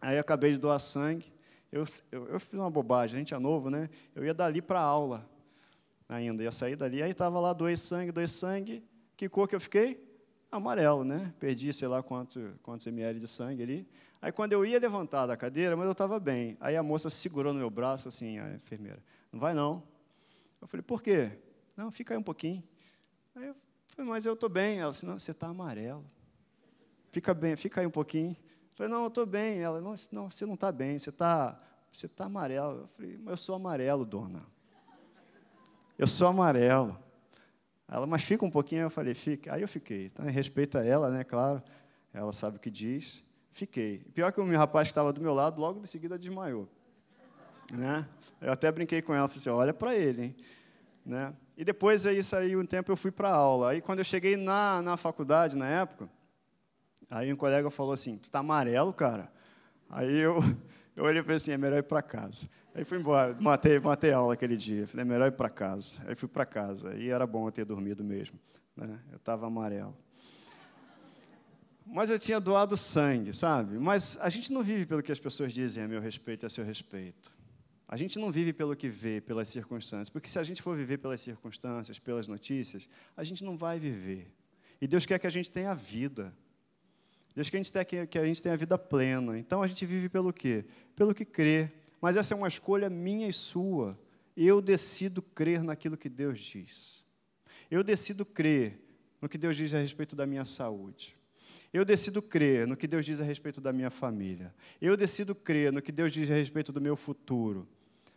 Aí eu acabei de doar sangue. Eu, eu, eu fiz uma bobagem, a gente é novo, né? Eu ia dali para aula ainda, ia sair dali. Aí estava lá, doei sangue, doei sangue. Que cor que eu fiquei? Amarelo, né? Perdi, sei lá, quanto, quantos ml de sangue ali. Aí, quando eu ia levantar da cadeira, mas eu estava bem. Aí a moça segurou no meu braço, assim, a enfermeira, não vai não. Eu falei, por quê? Não, fica aí um pouquinho. Aí eu falei, mas eu estou bem. Ela disse, não, você está amarelo. Fica bem, fica aí um pouquinho. Eu falei, não, eu estou bem. Ela, não, não, você não está bem, você está você tá amarelo. Eu falei, mas eu sou amarelo, dona. Eu sou amarelo. Ela, mas fica um pouquinho. Eu falei, fica. Aí eu fiquei. Então, respeito a ela, né, claro. Ela sabe o que diz. Fiquei. Pior que o meu rapaz que estava do meu lado, logo em seguida desmaiou. Né? Eu até brinquei com ela, falei assim, olha para ele, hein? Né? E depois, aí, saí um tempo, eu fui para aula. Aí, quando eu cheguei na, na faculdade, na época, aí um colega falou assim, tu tá amarelo, cara? Aí eu, (laughs) eu olhei para assim, é melhor ir para casa. Aí fui embora, matei, matei aula aquele dia. Falei, é melhor ir para casa. Aí fui para casa. E era bom eu ter dormido mesmo. Né? Eu estava amarelo. Mas eu tinha doado sangue, sabe? Mas a gente não vive pelo que as pessoas dizem a meu respeito e a seu respeito. A gente não vive pelo que vê, pelas circunstâncias. Porque se a gente for viver pelas circunstâncias, pelas notícias, a gente não vai viver. E Deus quer que a gente tenha vida. Deus quer que a gente tenha a vida plena. Então a gente vive pelo quê? Pelo que crê. Mas essa é uma escolha minha e sua. Eu decido crer naquilo que Deus diz. Eu decido crer no que Deus diz a respeito da minha saúde. Eu decido crer no que Deus diz a respeito da minha família. Eu decido crer no que Deus diz a respeito do meu futuro.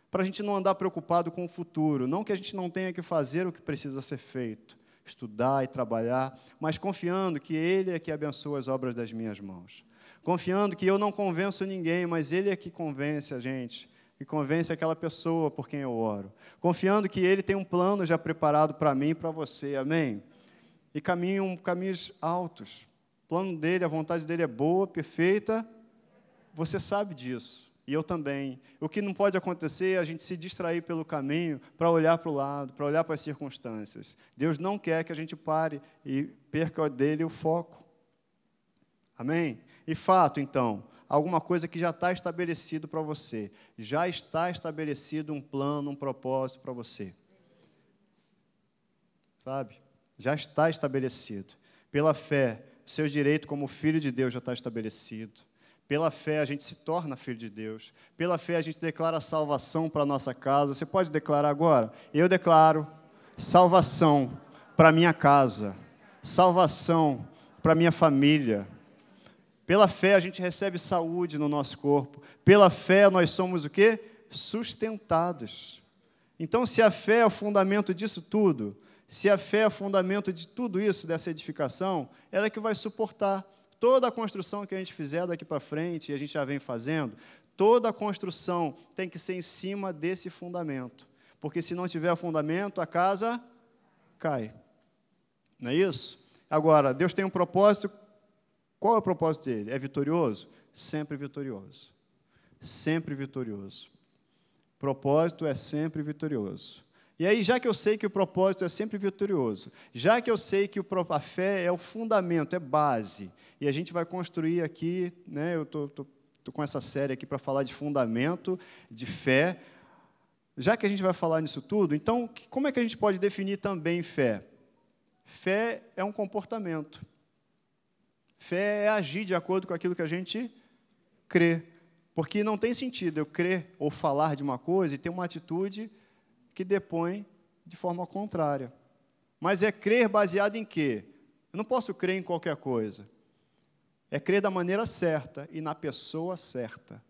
Para a gente não andar preocupado com o futuro. Não que a gente não tenha que fazer o que precisa ser feito, estudar e trabalhar, mas confiando que Ele é que abençoa as obras das minhas mãos. Confiando que eu não convenço ninguém, mas Ele é que convence a gente e convence aquela pessoa por quem eu oro. Confiando que Ele tem um plano já preparado para mim e para você. Amém? E caminham caminhos altos. O plano dele, a vontade dele é boa, perfeita. Você sabe disso. E eu também. O que não pode acontecer é a gente se distrair pelo caminho para olhar para o lado, para olhar para as circunstâncias. Deus não quer que a gente pare e perca dele o foco. Amém? E fato, então, alguma coisa que já está estabelecido para você. Já está estabelecido um plano, um propósito para você. Sabe? Já está estabelecido. Pela fé, seu direito como filho de Deus já está estabelecido. Pela fé a gente se torna filho de Deus. Pela fé a gente declara salvação para nossa casa. Você pode declarar agora? Eu declaro salvação para minha casa, salvação para minha família. Pela fé a gente recebe saúde no nosso corpo. Pela fé nós somos o quê? Sustentados. Então, se a fé é o fundamento disso tudo, se a fé é o fundamento de tudo isso, dessa edificação, ela é que vai suportar toda a construção que a gente fizer daqui para frente, e a gente já vem fazendo, toda a construção tem que ser em cima desse fundamento. Porque se não tiver fundamento, a casa cai. Não é isso? Agora, Deus tem um propósito. Qual é o propósito dele? É vitorioso? Sempre vitorioso. Sempre vitorioso. Propósito é sempre vitorioso. E aí, já que eu sei que o propósito é sempre vitorioso, já que eu sei que a fé é o fundamento, é base, e a gente vai construir aqui, né, eu estou com essa série aqui para falar de fundamento, de fé. Já que a gente vai falar nisso tudo, então, como é que a gente pode definir também fé? Fé é um comportamento. Fé é agir de acordo com aquilo que a gente crê. Porque não tem sentido eu crer ou falar de uma coisa e ter uma atitude que depõe de forma contrária. Mas é crer baseado em quê? Eu não posso crer em qualquer coisa. É crer da maneira certa e na pessoa certa.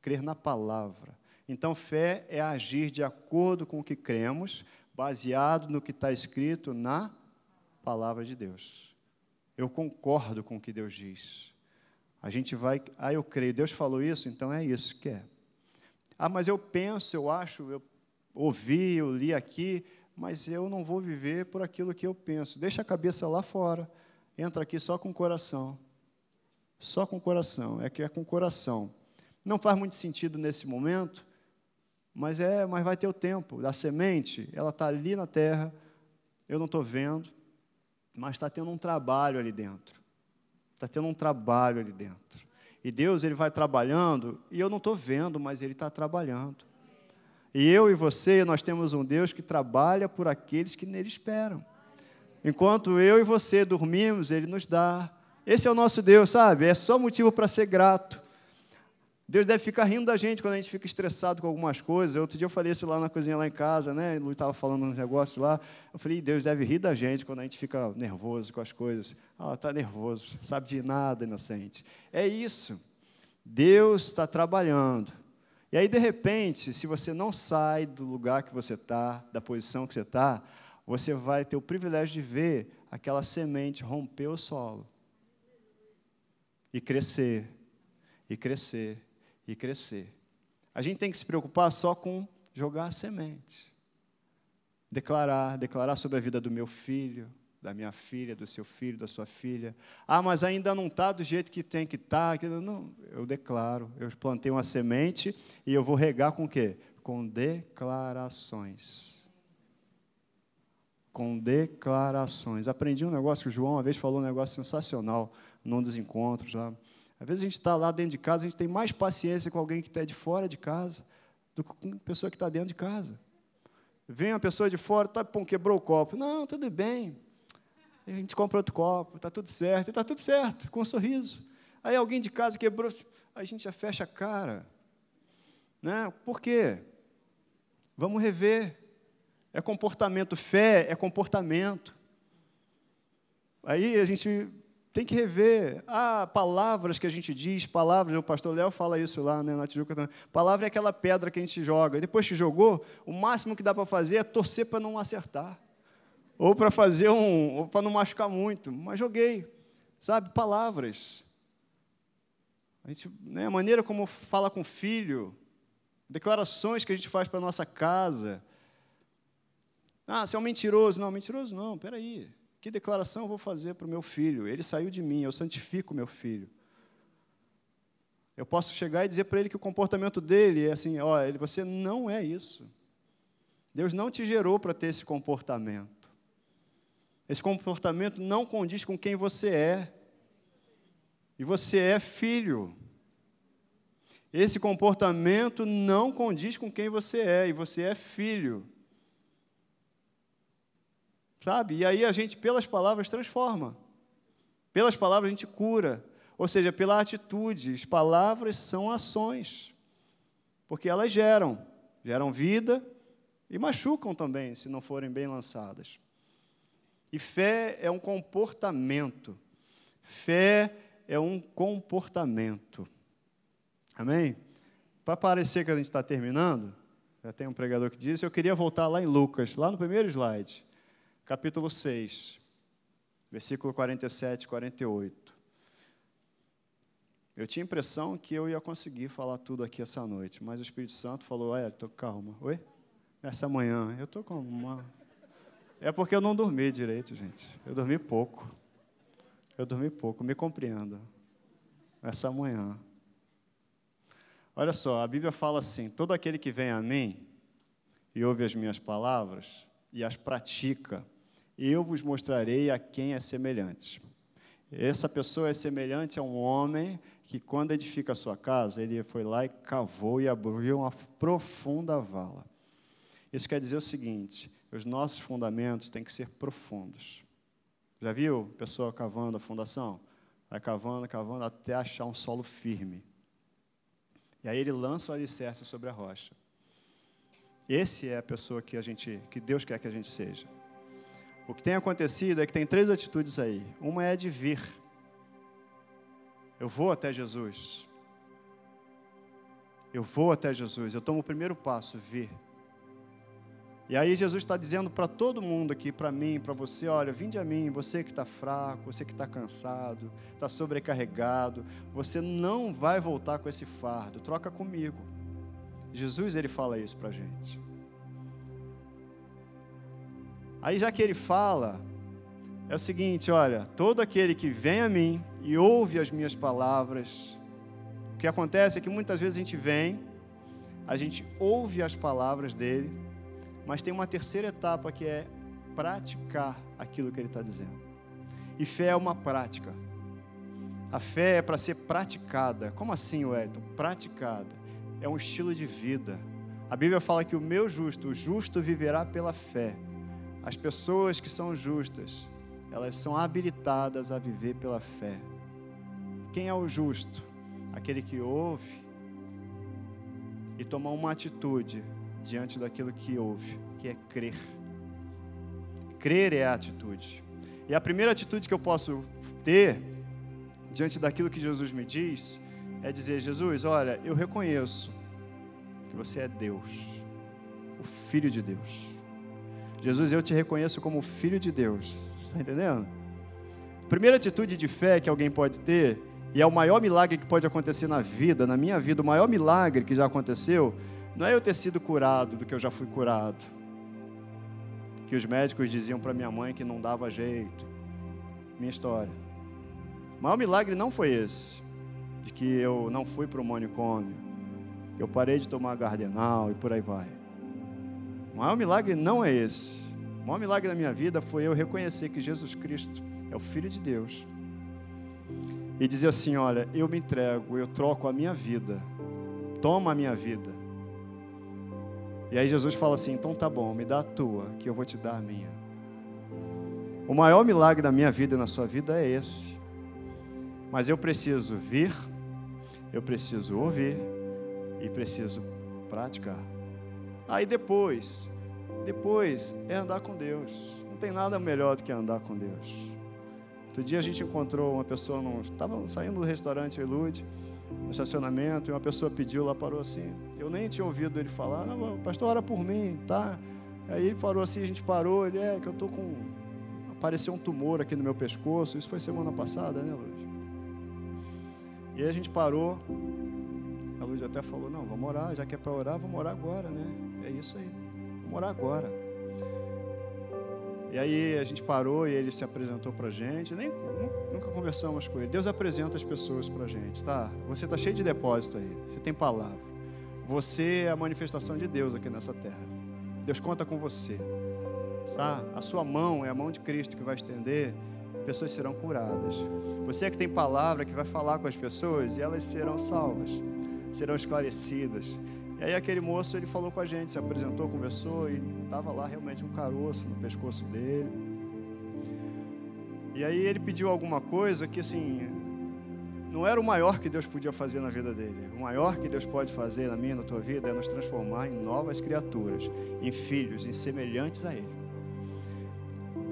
Crer na palavra. Então, fé é agir de acordo com o que cremos, baseado no que está escrito na palavra de Deus. Eu concordo com o que Deus diz. A gente vai, ah, eu creio, Deus falou isso, então é isso que é. Ah, mas eu penso, eu acho, eu ouvi, eu li aqui, mas eu não vou viver por aquilo que eu penso. Deixa a cabeça lá fora, entra aqui só com o coração. Só com o coração, é que é com o coração. Não faz muito sentido nesse momento, mas é, mas vai ter o tempo. A semente, ela está ali na terra, eu não estou vendo, mas está tendo um trabalho ali dentro. Está tendo um trabalho ali dentro. E Deus ele vai trabalhando, e eu não estou vendo, mas Ele está trabalhando. E eu e você, nós temos um Deus que trabalha por aqueles que nele esperam. Enquanto eu e você dormimos, Ele nos dá esse é o nosso Deus, sabe? É só motivo para ser grato. Deus deve ficar rindo da gente quando a gente fica estressado com algumas coisas. Outro dia eu falei isso lá na cozinha, lá em casa, né? Lu estava falando uns negócios lá. Eu falei, Deus deve rir da gente quando a gente fica nervoso com as coisas. Ah, está nervoso, sabe de nada, inocente. É isso. Deus está trabalhando. E aí, de repente, se você não sai do lugar que você está, da posição que você está, você vai ter o privilégio de ver aquela semente romper o solo e crescer, e crescer, e crescer. A gente tem que se preocupar só com jogar a semente. Declarar, declarar sobre a vida do meu filho, da minha filha, do seu filho, da sua filha. Ah, mas ainda não está do jeito que tem que estar. Tá. Não, eu declaro. Eu plantei uma semente e eu vou regar com o quê? Com declarações. Com declarações. Aprendi um negócio que o João uma vez falou um negócio sensacional num dos encontros lá. Às vezes a gente está lá dentro de casa, a gente tem mais paciência com alguém que está de fora de casa do que com uma pessoa que está dentro de casa. Vem uma pessoa de fora, tá, quebrou o copo. Não, tudo bem. a gente compra outro copo, está tudo certo, está tudo certo, com um sorriso. Aí alguém de casa quebrou, a gente já fecha a cara. Né? Por quê? Vamos rever. É comportamento, fé é comportamento. Aí a gente tem que rever. Ah, palavras que a gente diz, palavras, o pastor Léo fala isso lá né, na Tijuca também. Palavra é aquela pedra que a gente joga. Depois que jogou, o máximo que dá para fazer é torcer para não acertar. Ou para fazer um. ou para não machucar muito. Mas joguei. Sabe? Palavras. A, gente, né, a maneira como fala com o filho, declarações que a gente faz para nossa casa. Ah, você é um mentiroso. Não, mentiroso não, peraí. Que declaração eu vou fazer para o meu filho? Ele saiu de mim, eu santifico meu filho. Eu posso chegar e dizer para ele que o comportamento dele é assim: olha, você não é isso. Deus não te gerou para ter esse comportamento. Esse comportamento não condiz com quem você é. E você é filho. Esse comportamento não condiz com quem você é, e você é filho. Sabe? E aí a gente, pelas palavras, transforma. Pelas palavras a gente cura. Ou seja, pela atitude. As palavras são ações. Porque elas geram. Geram vida e machucam também, se não forem bem lançadas. E fé é um comportamento. Fé é um comportamento. Amém? Para parecer que a gente está terminando, já tem um pregador que disse, eu queria voltar lá em Lucas, lá no primeiro slide, capítulo 6, versículo 47 e 48. Eu tinha a impressão que eu ia conseguir falar tudo aqui essa noite, mas o Espírito Santo falou: Olha, tô calma. Oi? Essa manhã, eu estou com uma. É porque eu não dormi direito, gente. Eu dormi pouco. Eu dormi pouco, me compreendo. Essa manhã. Olha só, a Bíblia fala assim: todo aquele que vem a mim e ouve as minhas palavras e as pratica, eu vos mostrarei a quem é semelhante. Essa pessoa é semelhante a um homem que, quando edifica a sua casa, ele foi lá e cavou e abriu uma profunda vala. Isso quer dizer o seguinte: os nossos fundamentos têm que ser profundos. Já viu pessoa cavando a fundação? Vai cavando, cavando até achar um solo firme. E aí ele lança o alicerce sobre a rocha. Esse é a pessoa que a gente, que Deus quer que a gente seja. O que tem acontecido é que tem três atitudes aí. Uma é de vir. Eu vou até Jesus. Eu vou até Jesus. Eu tomo o primeiro passo, vir. E aí Jesus está dizendo para todo mundo aqui, para mim, para você, olha, vinde a mim, você que está fraco, você que está cansado, está sobrecarregado, você não vai voltar com esse fardo, troca comigo. Jesus ele fala isso para a gente. Aí já que ele fala, é o seguinte, olha, todo aquele que vem a mim e ouve as minhas palavras, o que acontece é que muitas vezes a gente vem, a gente ouve as palavras dele, mas tem uma terceira etapa que é praticar aquilo que ele está dizendo. E fé é uma prática. A fé é para ser praticada. Como assim, Wellington? Praticada. É um estilo de vida. A Bíblia fala que o meu justo, o justo viverá pela fé. As pessoas que são justas, elas são habilitadas a viver pela fé. Quem é o justo? Aquele que ouve e toma uma atitude diante daquilo que ouve, que é crer. Crer é a atitude. E a primeira atitude que eu posso ter diante daquilo que Jesus me diz é dizer: Jesus, olha, eu reconheço que você é Deus, o Filho de Deus. Jesus, eu te reconheço como Filho de Deus. Está entendendo? primeira atitude de fé que alguém pode ter, e é o maior milagre que pode acontecer na vida, na minha vida, o maior milagre que já aconteceu, não é eu ter sido curado do que eu já fui curado. Que os médicos diziam para minha mãe que não dava jeito. Minha história. O maior milagre não foi esse, de que eu não fui para o manicômio, eu parei de tomar gardenal e por aí vai. O maior milagre não é esse. O maior milagre da minha vida foi eu reconhecer que Jesus Cristo é o Filho de Deus. E dizer assim: olha, eu me entrego, eu troco a minha vida, toma a minha vida e aí Jesus fala assim: então tá bom, me dá a tua, que eu vou te dar a minha. O maior milagre da minha vida e na sua vida é esse. Mas eu preciso vir, eu preciso ouvir e preciso praticar. Aí depois, depois é andar com Deus. Não tem nada melhor do que andar com Deus. Outro dia a gente encontrou uma pessoa, estava saindo do restaurante Elude, no estacionamento, e uma pessoa pediu lá, parou assim. Eu nem tinha ouvido ele falar, não, pastor, ora por mim, tá? Aí ele parou assim, a gente parou, ele é que eu tô com. Apareceu um tumor aqui no meu pescoço, isso foi semana passada, né, Luz? E aí a gente parou, a Luz até falou, não, vamos orar, já que é para orar, vamos orar agora, né? É isso aí, vamos orar agora. E aí a gente parou e ele se apresentou para a gente, nem, nunca conversamos com ele. Deus apresenta as pessoas para a gente, tá? Você está cheio de depósito aí, você tem palavra. Você é a manifestação de Deus aqui nessa terra. Deus conta com você. Sabe? A sua mão é a mão de Cristo que vai estender, pessoas serão curadas. Você é que tem palavra que vai falar com as pessoas e elas serão salvas, serão esclarecidas. E aí aquele moço ele falou com a gente, se apresentou, conversou e estava lá realmente um caroço no pescoço dele. E aí ele pediu alguma coisa que assim não era o maior que Deus podia fazer na vida dele. O maior que Deus pode fazer na minha, na tua vida, é nos transformar em novas criaturas, em filhos, em semelhantes a Ele.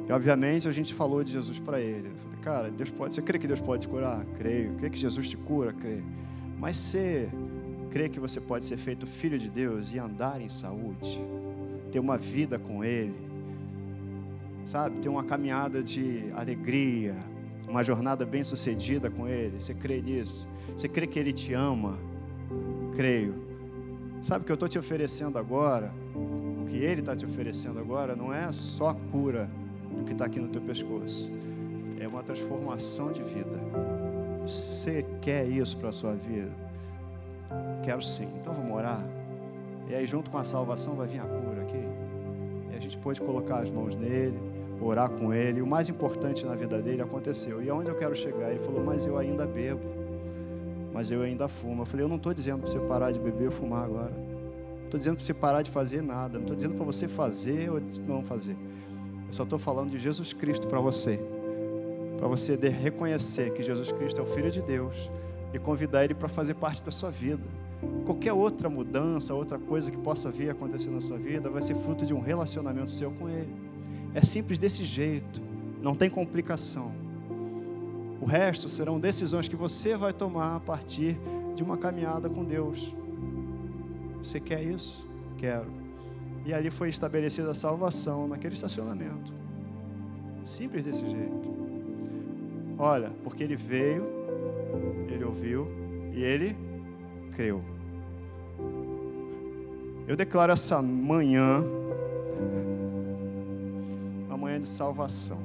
E obviamente a gente falou de Jesus para ele. Eu falei, cara, Deus pode. Você crê que Deus pode te curar? Creio. Crê que Jesus te cura? Creio. Mas você crê que você pode ser feito filho de Deus e andar em saúde? Ter uma vida com Ele? Sabe? Ter uma caminhada de alegria, uma jornada bem sucedida com Ele. Você crê nisso? Você crê que Ele te ama? Creio. Sabe o que eu estou te oferecendo agora? O que Ele está te oferecendo agora não é só cura do que está aqui no teu pescoço, é uma transformação de vida. Você quer isso para a sua vida? Quero sim. Então vamos orar. E aí, junto com a salvação, vai vir a cura aqui. E a gente pode colocar as mãos nele orar com ele. O mais importante na vida dele aconteceu. E aonde eu quero chegar? Ele falou: Mas eu ainda bebo, mas eu ainda fumo. Eu falei: Eu não estou dizendo para você parar de beber ou fumar agora. Estou dizendo para você parar de fazer nada. Não estou dizendo para você fazer ou não fazer. Eu só estou falando de Jesus Cristo para você. Para você reconhecer que Jesus Cristo é o Filho de Deus e convidar Ele para fazer parte da sua vida. Qualquer outra mudança, outra coisa que possa vir acontecer na sua vida, vai ser fruto de um relacionamento seu com Ele. É simples desse jeito, não tem complicação. O resto serão decisões que você vai tomar a partir de uma caminhada com Deus. Você quer isso? Quero. E ali foi estabelecida a salvação naquele estacionamento. Simples desse jeito. Olha, porque ele veio, ele ouviu e ele creu. Eu declaro essa manhã manhã de salvação.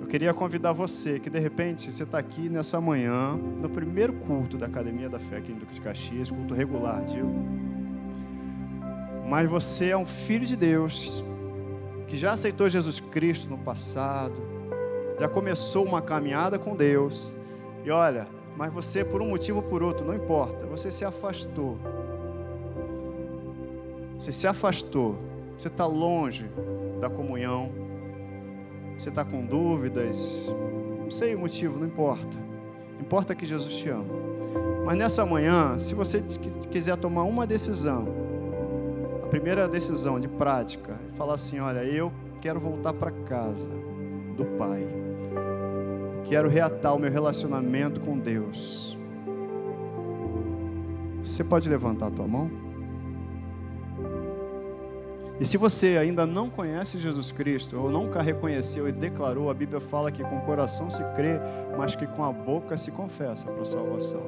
Eu queria convidar você, que de repente você está aqui nessa manhã, no primeiro culto da Academia da Fé aqui em Duque de Caxias, culto regular, viu? Mas você é um filho de Deus, que já aceitou Jesus Cristo no passado, já começou uma caminhada com Deus, e olha, mas você, por um motivo ou por outro, não importa, você se afastou. Você se afastou, você está longe da comunhão, você está com dúvidas, não sei o motivo, não importa. Importa que Jesus te ama. Mas nessa manhã, se você quiser tomar uma decisão, a primeira decisão de prática, é falar assim: olha, eu quero voltar para casa do Pai, quero reatar o meu relacionamento com Deus. Você pode levantar a tua mão? E se você ainda não conhece Jesus Cristo, ou nunca reconheceu e declarou, a Bíblia fala que com o coração se crê, mas que com a boca se confessa para a salvação.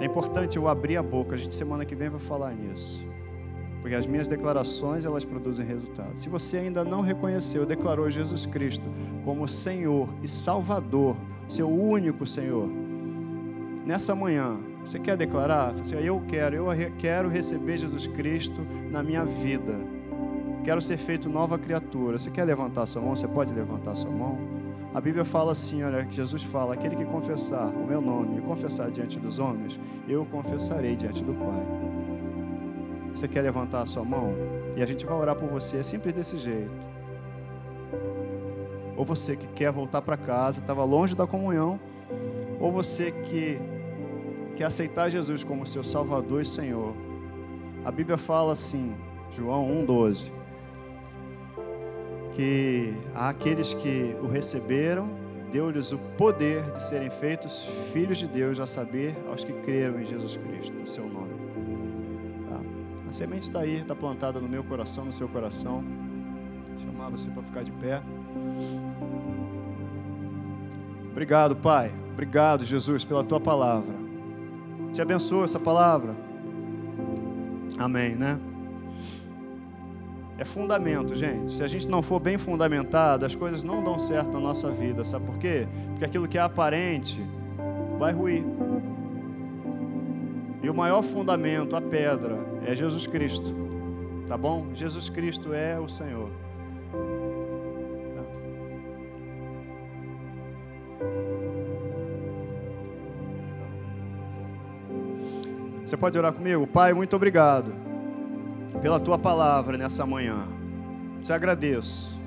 É importante eu abrir a boca, a gente semana que vem vai falar nisso. Porque as minhas declarações, elas produzem resultados. Se você ainda não reconheceu, declarou Jesus Cristo como Senhor e Salvador, seu único Senhor, nessa manhã, você quer declarar? Eu quero, eu quero receber Jesus Cristo na minha vida Quero ser feito nova criatura. Você quer levantar sua mão? Você pode levantar sua mão? A Bíblia fala assim, olha, Jesus fala: aquele que confessar o meu nome e confessar diante dos homens, eu confessarei diante do Pai. Você quer levantar a sua mão? E a gente vai orar por você, é simples desse jeito. ou você que quer voltar para casa, estava longe da comunhão, ou você que quer aceitar Jesus como seu Salvador e Senhor. A Bíblia fala assim, João 1,12, que há aqueles que o receberam, deu-lhes o poder de serem feitos filhos de Deus, a saber, aos que creram em Jesus Cristo, no seu nome. A semente está aí, está plantada no meu coração, no seu coração. Vou chamar você para ficar de pé. Obrigado, Pai. Obrigado, Jesus, pela tua palavra. Te abençoa essa palavra. Amém, né? É fundamento, gente. Se a gente não for bem fundamentado, as coisas não dão certo na nossa vida. Sabe por quê? Porque aquilo que é aparente vai ruir. E o maior fundamento, a pedra, é Jesus Cristo. Tá bom? Jesus Cristo é o Senhor. Você pode orar comigo? Pai, muito obrigado pela tua palavra nessa manhã. Te agradeço.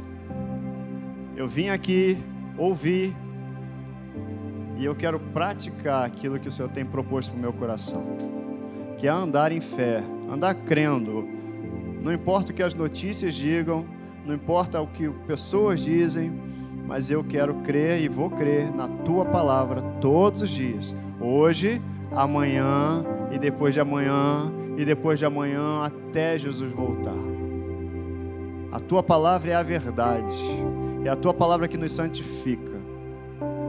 Eu vim aqui ouvir e eu quero praticar aquilo que o Senhor tem proposto para o meu coração, que é andar em fé, andar crendo. Não importa o que as notícias digam, não importa o que pessoas dizem, mas eu quero crer e vou crer na tua palavra todos os dias. Hoje, amanhã e depois de amanhã e depois de amanhã até Jesus voltar. A tua palavra é a verdade, é a tua palavra que nos santifica.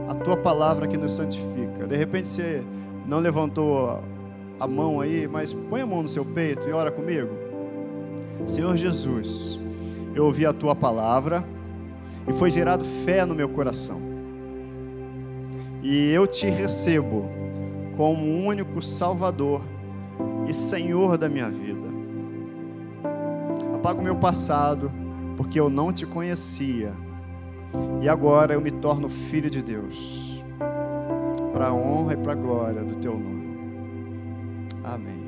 A tua palavra que nos santifica. De repente você não levantou a mão aí, mas põe a mão no seu peito e ora comigo. Senhor Jesus, eu ouvi a tua palavra e foi gerado fé no meu coração. E eu te recebo como único Salvador e Senhor da minha vida. Apaga o meu passado, porque eu não te conhecia, e agora eu me torno filho de Deus, para a honra e para a glória do teu nome. Amém.